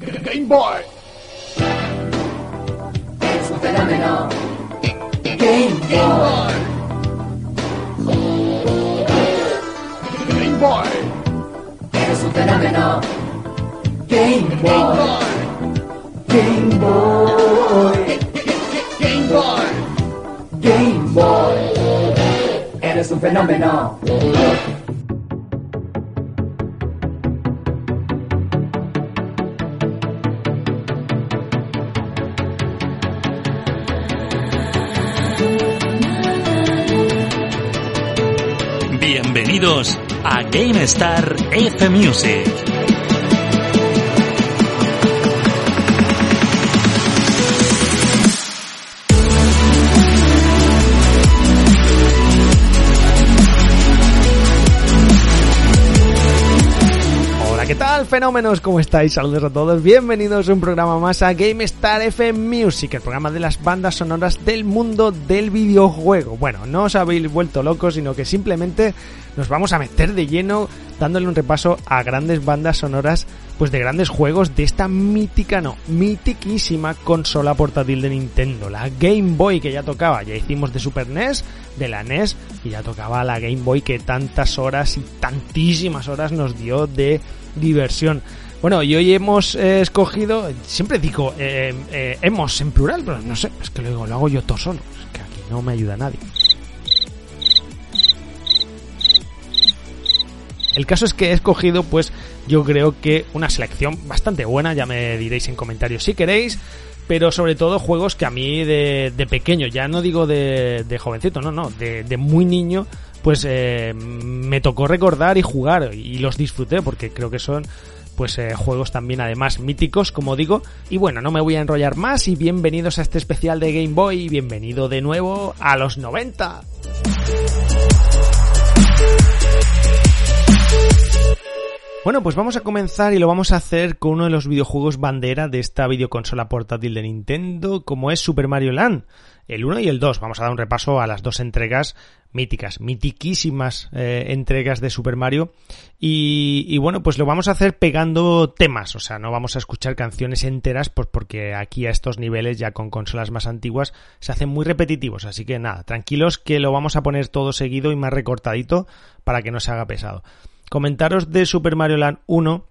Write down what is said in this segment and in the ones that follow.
Game Boy. Es un fenómeno. Game Boy. Game Boy. Es un fenómeno. Game Boy. Game Boy. Game Boy. Game Boy. Eres un fenómeno. Bienvenidos a GameStar F Music. Fenómenos? ¿Cómo estáis? Saludos a todos. Bienvenidos a un programa más a GameStar FM Music, el programa de las bandas sonoras del mundo del videojuego. Bueno, no os habéis vuelto locos, sino que simplemente nos vamos a meter de lleno dándole un repaso a grandes bandas sonoras pues de grandes juegos de esta mítica, no, mitiquísima consola portátil de Nintendo, la Game Boy que ya tocaba, ya hicimos de Super NES, de la NES y ya tocaba la Game Boy que tantas horas y tantísimas horas nos dio de diversión. Bueno, y hoy hemos eh, escogido, siempre digo eh, eh, hemos en plural, pero no sé, es que lo, digo, lo hago yo todo solo, es que aquí no me ayuda nadie. El caso es que he escogido, pues, yo creo que una selección bastante buena, ya me diréis en comentarios si queréis, pero sobre todo juegos que a mí de, de pequeño, ya no digo de, de jovencito, no, no, de, de muy niño, pues eh, me tocó recordar y jugar y los disfruté porque creo que son pues eh, juegos también además míticos como digo. Y bueno no me voy a enrollar más y bienvenidos a este especial de Game Boy y bienvenido de nuevo a los 90 Bueno, pues vamos a comenzar y lo vamos a hacer con uno de los videojuegos bandera de esta videoconsola portátil de Nintendo, como es Super Mario Land, el 1 y el 2. Vamos a dar un repaso a las dos entregas míticas, mitiquísimas eh, entregas de Super Mario. Y, y, bueno, pues lo vamos a hacer pegando temas, o sea, no vamos a escuchar canciones enteras, pues porque aquí a estos niveles, ya con consolas más antiguas, se hacen muy repetitivos. Así que nada, tranquilos que lo vamos a poner todo seguido y más recortadito para que no se haga pesado. Comentaros de Super Mario Land 1,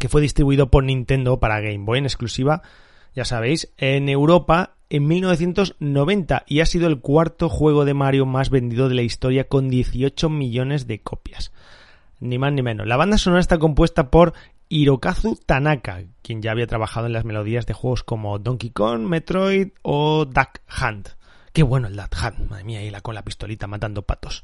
que fue distribuido por Nintendo para Game Boy en exclusiva, ya sabéis, en Europa en 1990 y ha sido el cuarto juego de Mario más vendido de la historia con 18 millones de copias. Ni más ni menos. La banda sonora está compuesta por Hirokazu Tanaka, quien ya había trabajado en las melodías de juegos como Donkey Kong, Metroid o Duck Hunt. Qué bueno el Hunt, madre mía, y la con la pistolita matando patos.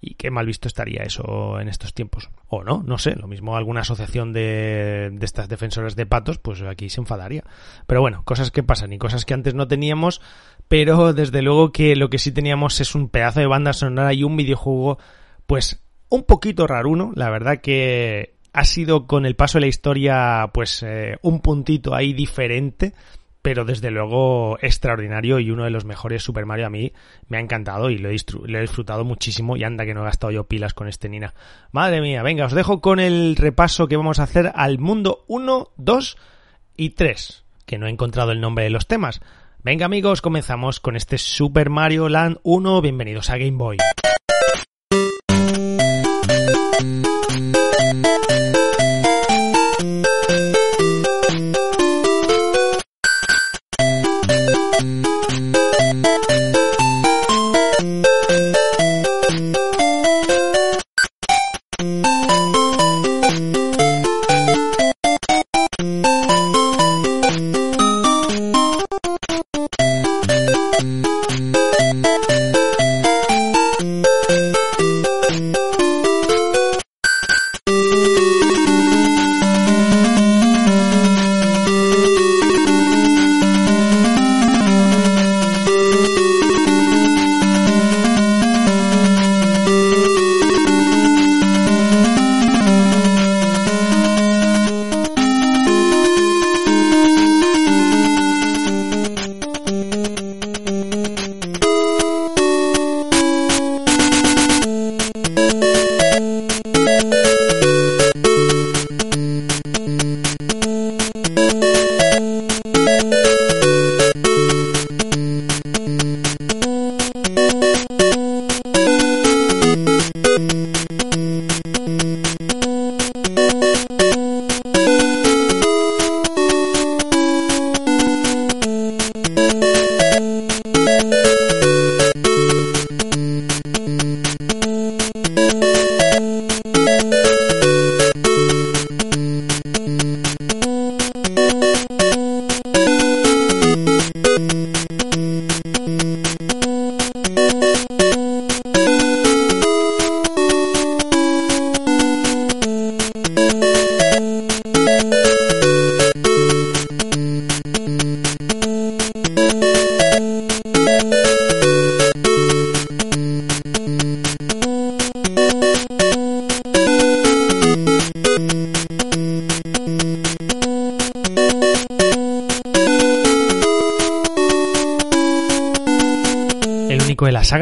Y qué mal visto estaría eso en estos tiempos. O no, no sé, lo mismo alguna asociación de, de estas defensoras de patos, pues aquí se enfadaría. Pero bueno, cosas que pasan y cosas que antes no teníamos, pero desde luego que lo que sí teníamos es un pedazo de banda sonora y un videojuego, pues un poquito raruno, la verdad que ha sido con el paso de la historia, pues eh, un puntito ahí diferente pero desde luego extraordinario y uno de los mejores Super Mario a mí me ha encantado y lo he, disfrutado muchísimo y anda que no he gastado yo pilas con este Nina. Madre mía, venga, os dejo con el repaso que vamos a hacer al mundo 1, 2 y 3, que no he encontrado el nombre de los temas. Venga amigos, comenzamos con este Super Mario Land 1, bienvenidos a Game Boy. Mm-hmm.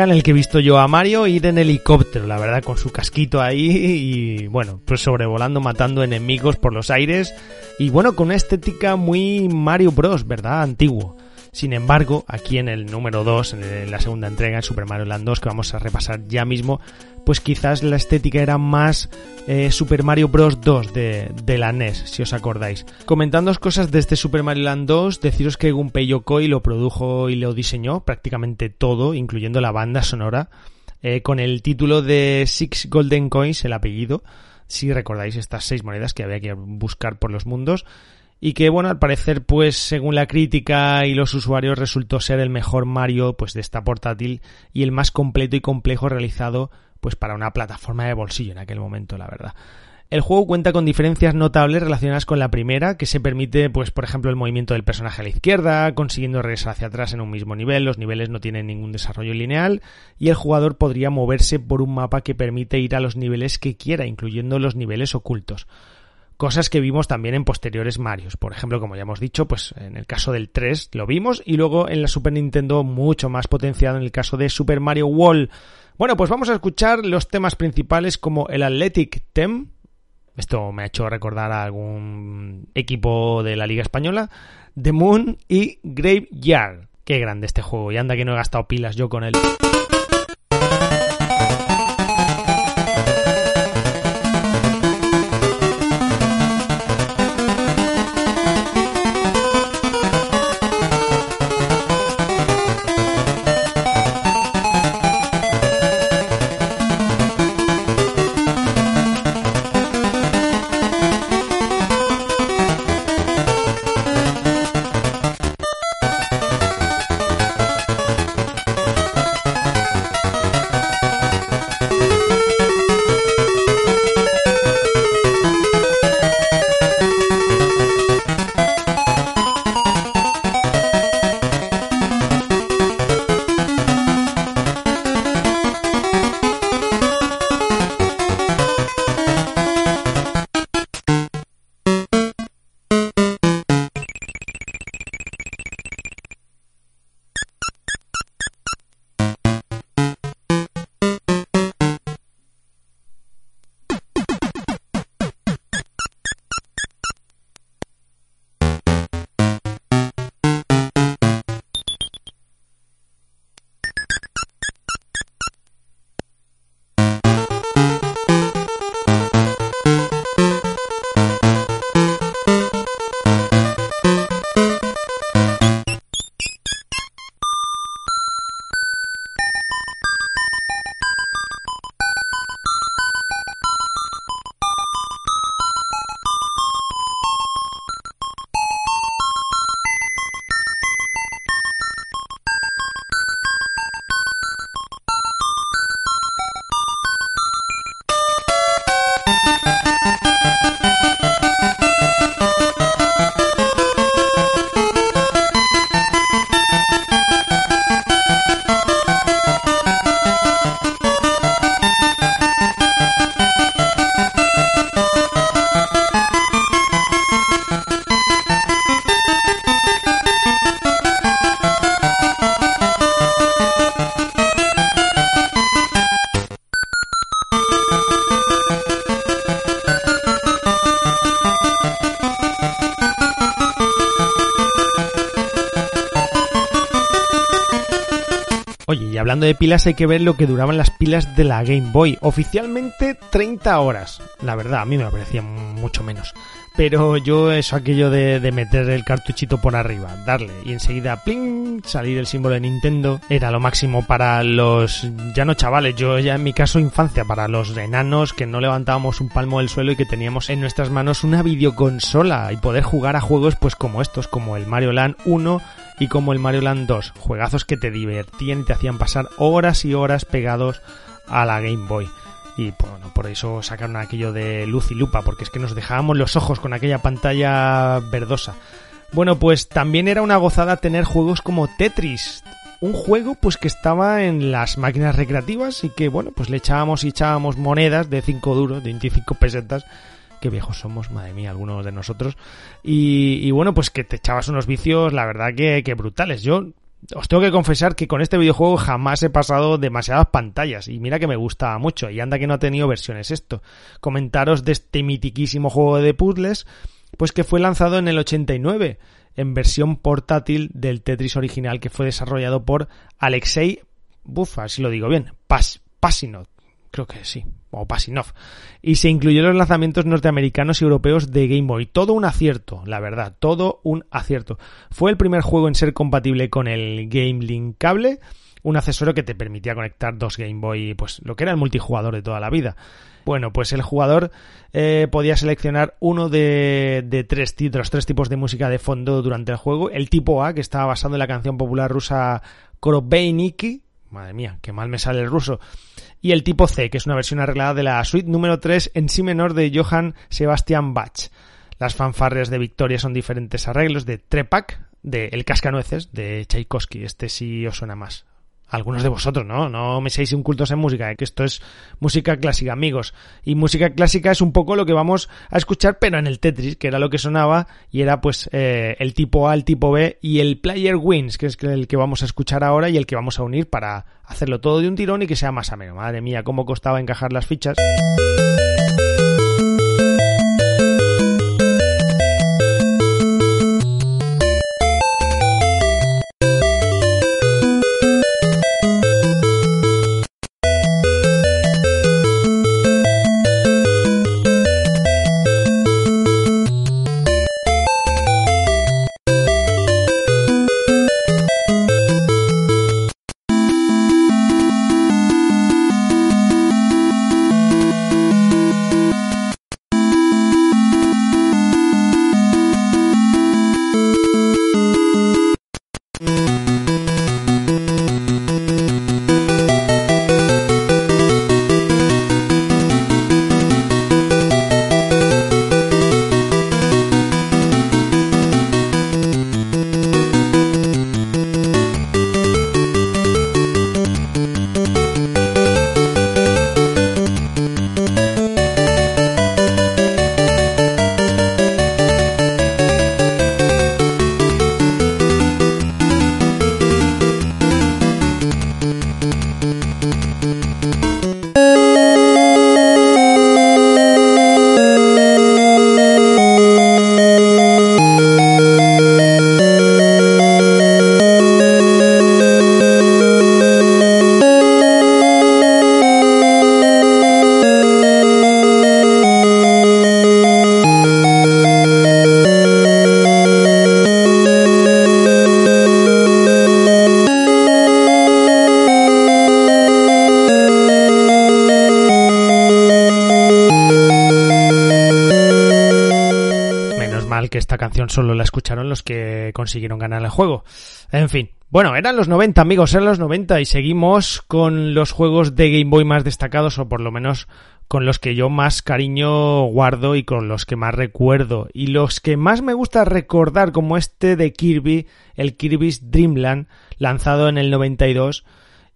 En el que he visto yo a Mario ir en helicóptero, la verdad, con su casquito ahí y bueno, pues sobrevolando, matando enemigos por los aires y bueno, con una estética muy Mario Bros, ¿verdad? Antiguo. Sin embargo, aquí en el número 2, en la segunda entrega, en Super Mario Land 2, que vamos a repasar ya mismo, pues quizás la estética era más eh, Super Mario Bros. 2 de, de, la NES, si os acordáis. Comentándoos cosas de este Super Mario Land 2, deciros que Gunpei Yokoi lo produjo y lo diseñó prácticamente todo, incluyendo la banda sonora, eh, con el título de Six Golden Coins, el apellido, si recordáis estas seis monedas que había que buscar por los mundos y que bueno al parecer pues según la crítica y los usuarios resultó ser el mejor Mario pues de esta portátil y el más completo y complejo realizado pues para una plataforma de bolsillo en aquel momento la verdad. El juego cuenta con diferencias notables relacionadas con la primera, que se permite, pues, por ejemplo, el movimiento del personaje a la izquierda, consiguiendo regresar hacia atrás en un mismo nivel, los niveles no tienen ningún desarrollo lineal, y el jugador podría moverse por un mapa que permite ir a los niveles que quiera, incluyendo los niveles ocultos cosas que vimos también en posteriores Marios. Por ejemplo, como ya hemos dicho, pues en el caso del 3 lo vimos y luego en la Super Nintendo mucho más potenciado en el caso de Super Mario World. Bueno, pues vamos a escuchar los temas principales como el Athletic Theme. Esto me ha hecho recordar a algún equipo de la Liga Española. The Moon y Graveyard. Qué grande este juego. Y anda que no he gastado pilas yo con él. Hablando de pilas hay que ver lo que duraban las pilas de la Game Boy. Oficialmente 30 horas. La verdad, a mí me parecía mucho menos. Pero yo eso aquello de, de, meter el cartuchito por arriba, darle y enseguida pling, salir el símbolo de Nintendo, era lo máximo para los, ya no chavales, yo ya en mi caso infancia, para los enanos que no levantábamos un palmo del suelo y que teníamos en nuestras manos una videoconsola y poder jugar a juegos pues como estos, como el Mario Land 1 y como el Mario Land 2, juegazos que te divertían y te hacían pasar horas y horas pegados a la Game Boy y bueno, por eso sacaron aquello de luz y lupa, porque es que nos dejábamos los ojos con aquella pantalla verdosa. Bueno, pues también era una gozada tener juegos como Tetris, un juego pues que estaba en las máquinas recreativas y que bueno, pues le echábamos y echábamos monedas de 5 duros, de 25 pesetas, qué viejos somos, madre mía, algunos de nosotros, y, bueno, pues que te echabas unos vicios, la verdad que, que brutales. Yo os tengo que confesar que con este videojuego jamás he pasado demasiadas pantallas y mira que me gustaba mucho y anda que no ha tenido versiones esto. Comentaros de este mitiquísimo juego de puzzles, pues que fue lanzado en el 89 en versión portátil del Tetris original que fue desarrollado por Alexei, bufa, si lo digo bien, Pas, Pasinov, creo que sí, o Pasinov, y se incluyó los lanzamientos norteamericanos y europeos de Game Boy. Todo un acierto, la verdad, todo un acierto. Fue el primer juego en ser compatible con el Game Link cable, un accesorio que te permitía conectar dos Game Boy, pues lo que era el multijugador de toda la vida. Bueno, pues el jugador eh, podía seleccionar uno de, de tres, de los tres tipos de música de fondo durante el juego. El tipo A, que estaba basado en la canción popular rusa Korobeiniki. Madre mía, qué mal me sale el ruso. Y el tipo C, que es una versión arreglada de la suite número 3 en sí menor de Johann Sebastian Bach. Las fanfarrias de Victoria son diferentes arreglos de Trepak, de El Cascanueces, de Tchaikovsky. Este sí os suena más algunos de vosotros, ¿no? No me seáis incultos en música, ¿eh? que esto es música clásica, amigos. Y música clásica es un poco lo que vamos a escuchar, pero en el Tetris, que era lo que sonaba, y era pues eh, el tipo A, el tipo B y el Player Wins, que es el que vamos a escuchar ahora y el que vamos a unir para hacerlo todo de un tirón y que sea más ameno. Madre mía, cómo costaba encajar las fichas. Canción solo la escucharon los que consiguieron ganar el juego. En fin. Bueno, eran los 90, amigos, eran los 90 y seguimos con los juegos de Game Boy más destacados o por lo menos con los que yo más cariño guardo y con los que más recuerdo. Y los que más me gusta recordar como este de Kirby, el Kirby's Dreamland, lanzado en el 92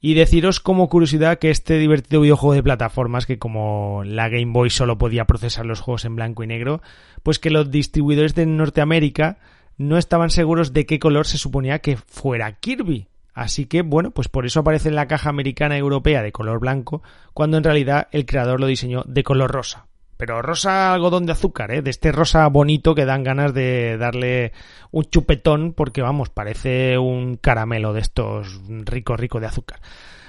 y deciros como curiosidad que este divertido videojuego de plataformas, que como la Game Boy solo podía procesar los juegos en blanco y negro, pues que los distribuidores de Norteamérica no estaban seguros de qué color se suponía que fuera Kirby. Así que, bueno, pues por eso aparece en la caja americana y europea de color blanco, cuando en realidad el creador lo diseñó de color rosa pero rosa algodón de azúcar, ¿eh? de este rosa bonito que dan ganas de darle un chupetón porque vamos, parece un caramelo de estos rico, rico de azúcar.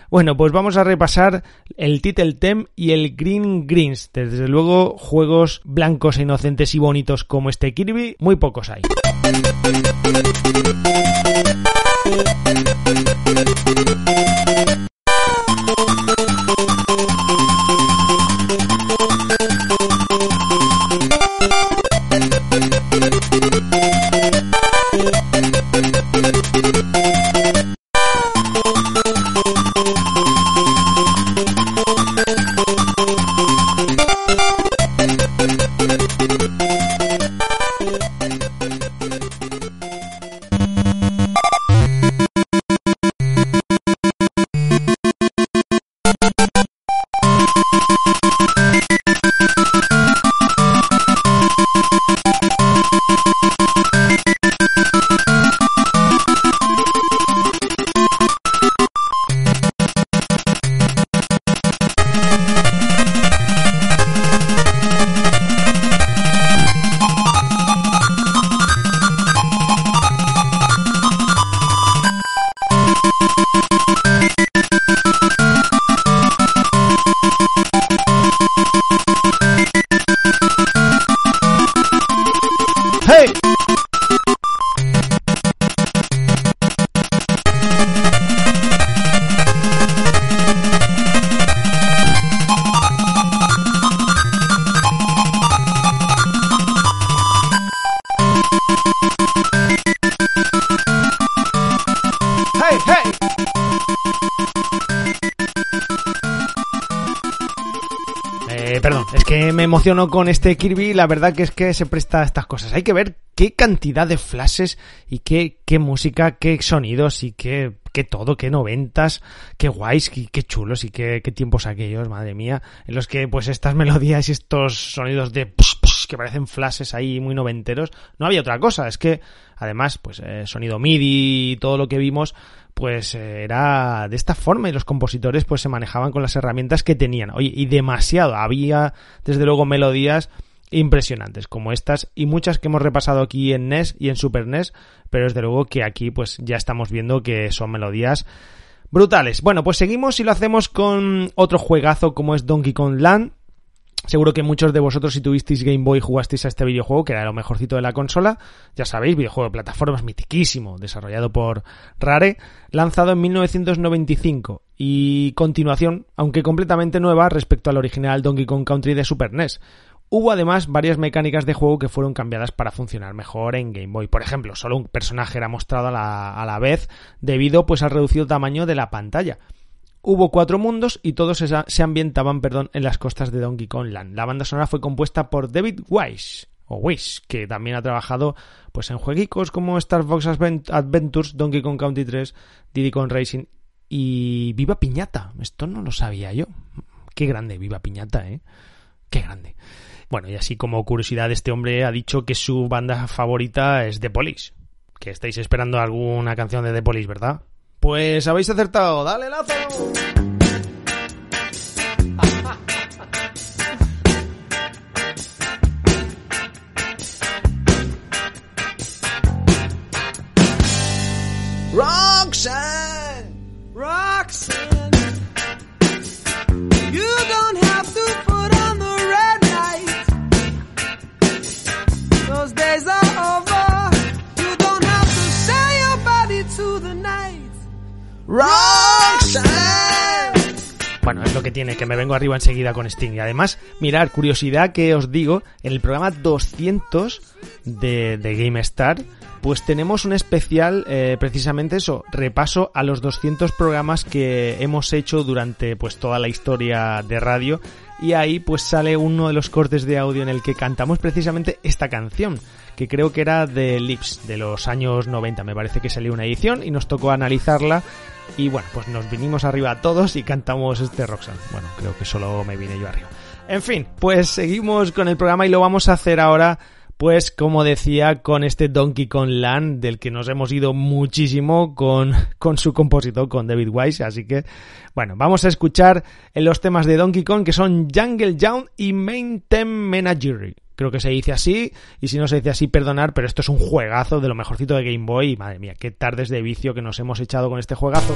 Bueno, pues vamos a repasar el Title Tem y el Green Greens. Desde luego, juegos blancos, e inocentes y bonitos como este Kirby, muy pocos hay. Emociono con este Kirby, la verdad que es que se presta a estas cosas. Hay que ver qué cantidad de flashes y qué, qué música, qué sonidos y qué, qué todo, qué noventas, qué guays, qué, qué chulos y qué, qué, tiempos aquellos, madre mía, en los que pues estas melodías y estos sonidos de que parecen flashes ahí muy noventeros, no había otra cosa, es que además pues eh, sonido MIDI y todo lo que vimos pues eh, era de esta forma y los compositores pues se manejaban con las herramientas que tenían. Oye, y demasiado, había desde luego melodías impresionantes como estas y muchas que hemos repasado aquí en NES y en Super NES, pero desde luego que aquí pues ya estamos viendo que son melodías brutales. Bueno, pues seguimos y lo hacemos con otro juegazo como es Donkey Kong Land, Seguro que muchos de vosotros si tuvisteis Game Boy jugasteis a este videojuego, que era lo mejorcito de la consola. Ya sabéis, videojuego de plataformas mitiquísimo, desarrollado por Rare, lanzado en 1995 y continuación, aunque completamente nueva respecto al original Donkey Kong Country de Super NES. Hubo además varias mecánicas de juego que fueron cambiadas para funcionar mejor en Game Boy. Por ejemplo, solo un personaje era mostrado a la, a la vez debido pues al reducido tamaño de la pantalla. Hubo cuatro mundos y todos se ambientaban perdón, en las costas de Donkey Kong Land. La banda sonora fue compuesta por David Wise, o Wish, que también ha trabajado pues, en jueguicos como Star Fox Adventures, Donkey Kong Country 3, Diddy Kong Racing y Viva Piñata. Esto no lo sabía yo. Qué grande Viva Piñata, ¿eh? Qué grande. Bueno, y así como curiosidad, este hombre ha dicho que su banda favorita es The Police. Que estáis esperando alguna canción de The Police, ¿verdad? Pues habéis acertado. ¡Dale lazo! tiene, que me vengo arriba enseguida con Sting. Y además, mirar, curiosidad que os digo, en el programa 200 de, de GameStar, pues tenemos un especial, eh, precisamente eso, repaso a los 200 programas que hemos hecho durante pues toda la historia de radio y ahí pues sale uno de los cortes de audio en el que cantamos precisamente esta canción que creo que era de Lips de los años 90 me parece que salió una edición y nos tocó analizarla y bueno pues nos vinimos arriba todos y cantamos este Roxanne. Bueno creo que solo me vine yo arriba. En fin pues seguimos con el programa y lo vamos a hacer ahora pues como decía, con este Donkey Kong Land, del que nos hemos ido muchísimo con, con su compositor, con David Wise, así que, bueno, vamos a escuchar los temas de Donkey Kong que son Jungle Town y Main Theme Menagerie. Creo que se dice así, y si no se dice así, perdonar, pero esto es un juegazo de lo mejorcito de Game Boy, y madre mía, qué tardes de vicio que nos hemos echado con este juegazo.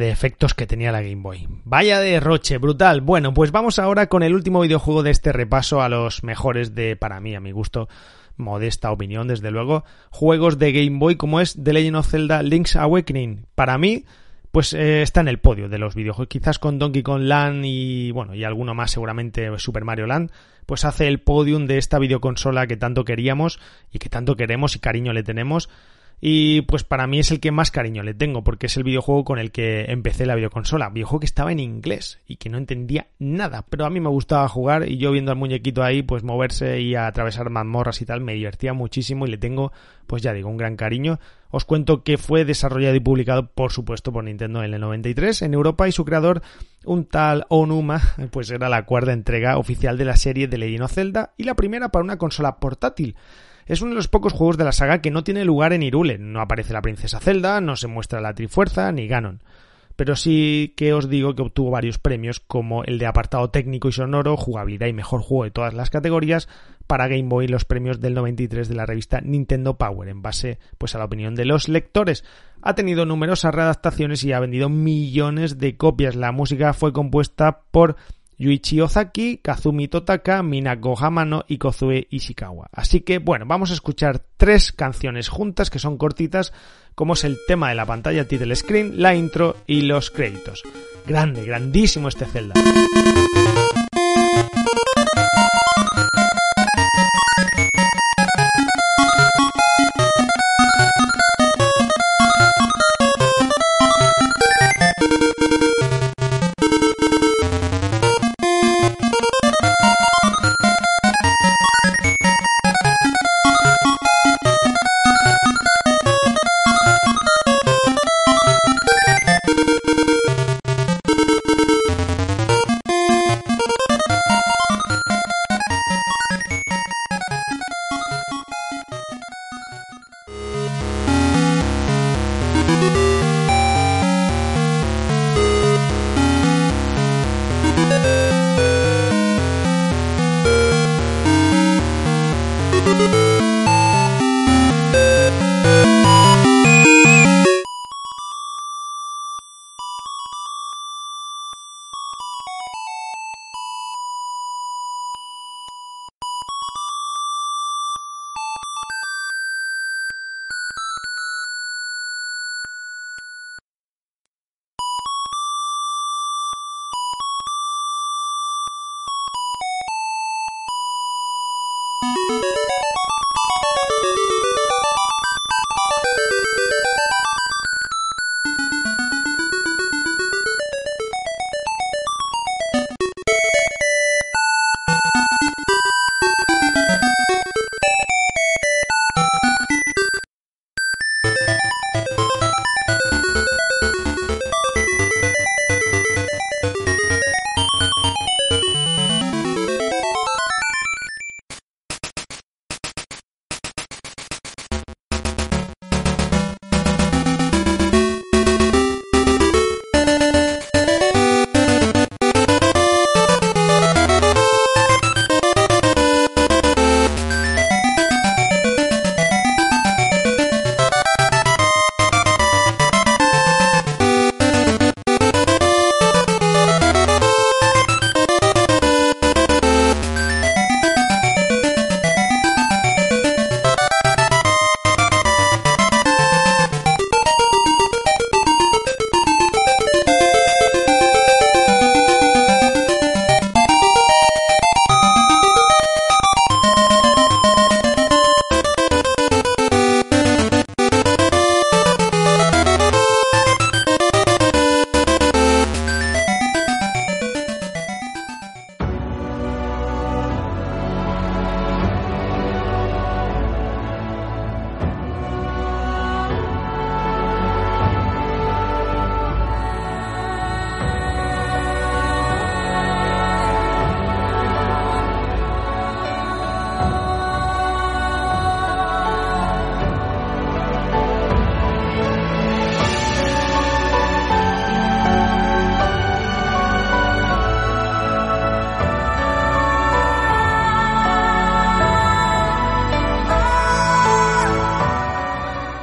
De efectos que tenía la Game Boy. Vaya derroche, brutal. Bueno, pues vamos ahora con el último videojuego de este repaso a los mejores de, para mí, a mi gusto, modesta opinión, desde luego, juegos de Game Boy como es The Legend of Zelda Link's Awakening. Para mí, pues eh, está en el podio de los videojuegos. Quizás con Donkey Kong Land y bueno, y alguno más seguramente Super Mario Land, pues hace el podium de esta videoconsola que tanto queríamos y que tanto queremos y cariño le tenemos y pues para mí es el que más cariño le tengo, porque es el videojuego con el que empecé la videoconsola. Videojuego que estaba en inglés y que no entendía nada, pero a mí me gustaba jugar y yo viendo al muñequito ahí, pues moverse y atravesar mazmorras y tal, me divertía muchísimo y le tengo, pues ya digo, un gran cariño. Os cuento que fue desarrollado y publicado, por supuesto, por Nintendo en el 93 en Europa y su creador, un tal Onuma, pues era la cuarta entrega oficial de la serie de Legend of Zelda y la primera para una consola portátil. Es uno de los pocos juegos de la saga que no tiene lugar en Irule. No aparece la princesa Zelda, no se muestra la Trifuerza ni Ganon. Pero sí que os digo que obtuvo varios premios como el de apartado técnico y sonoro, jugabilidad y mejor juego de todas las categorías para Game Boy los premios del 93 de la revista Nintendo Power en base pues a la opinión de los lectores. Ha tenido numerosas readaptaciones y ha vendido millones de copias. La música fue compuesta por Yuichi Ozaki, Kazumi Totaka, Minako Hamano y Kozue Ishikawa. Así que bueno, vamos a escuchar tres canciones juntas que son cortitas, como es el tema de la pantalla title screen, la intro y los créditos. Grande, grandísimo este Zelda.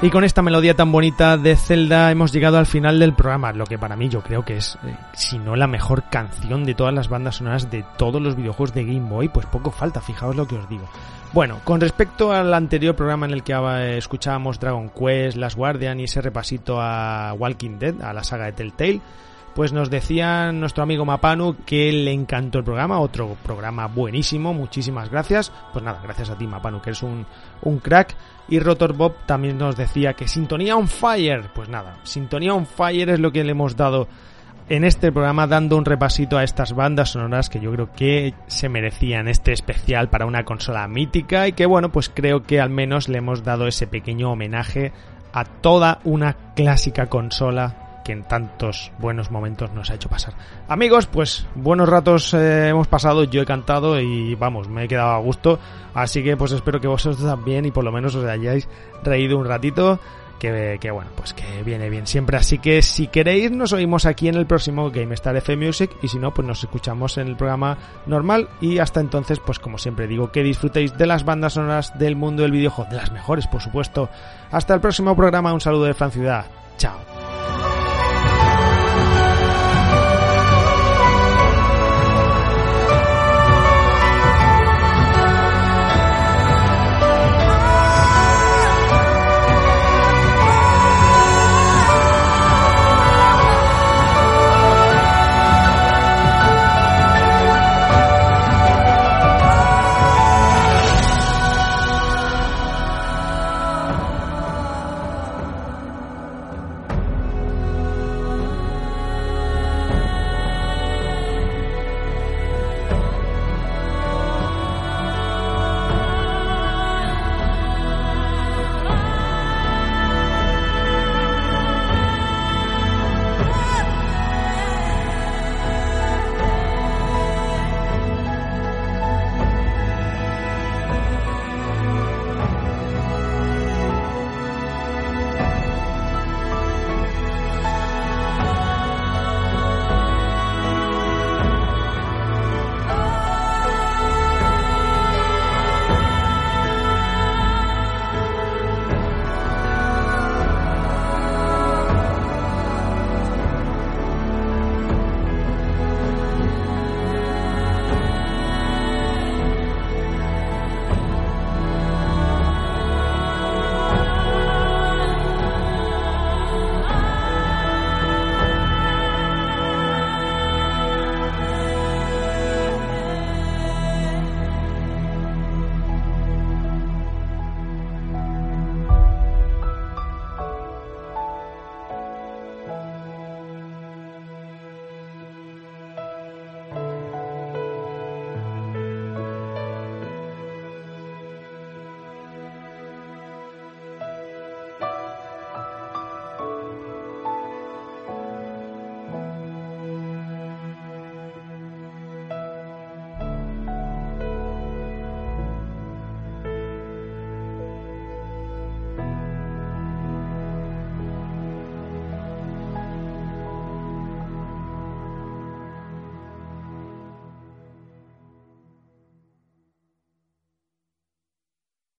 Y con esta melodía tan bonita de Zelda hemos llegado al final del programa, lo que para mí yo creo que es, eh, si no la mejor canción de todas las bandas sonoras de todos los videojuegos de Game Boy, pues poco falta, fijaos lo que os digo. Bueno, con respecto al anterior programa en el que eh, escuchábamos Dragon Quest, Last Guardian y ese repasito a Walking Dead, a la saga de Telltale, pues nos decía nuestro amigo Mapanu que le encantó el programa, otro programa buenísimo, muchísimas gracias. Pues nada, gracias a ti Mapanu, que eres un, un crack. Y Rotor Bob también nos decía que Sintonía on Fire, pues nada, Sintonía on Fire es lo que le hemos dado en este programa dando un repasito a estas bandas sonoras que yo creo que se merecían este especial para una consola mítica y que bueno, pues creo que al menos le hemos dado ese pequeño homenaje a toda una clásica consola que en tantos buenos momentos nos ha hecho pasar. Amigos, pues buenos ratos eh, hemos pasado, yo he cantado y vamos, me he quedado a gusto, así que pues espero que vosotros también y por lo menos os hayáis reído un ratito. Que, que, bueno, pues que viene bien siempre. Así que si queréis, nos oímos aquí en el próximo GameStar F Music y si no, pues nos escuchamos en el programa normal. Y hasta entonces, pues como siempre digo, que disfrutéis de las bandas sonoras del mundo del videojuego, de las mejores, por supuesto. Hasta el próximo programa, un saludo de Fran Ciudad. Chao.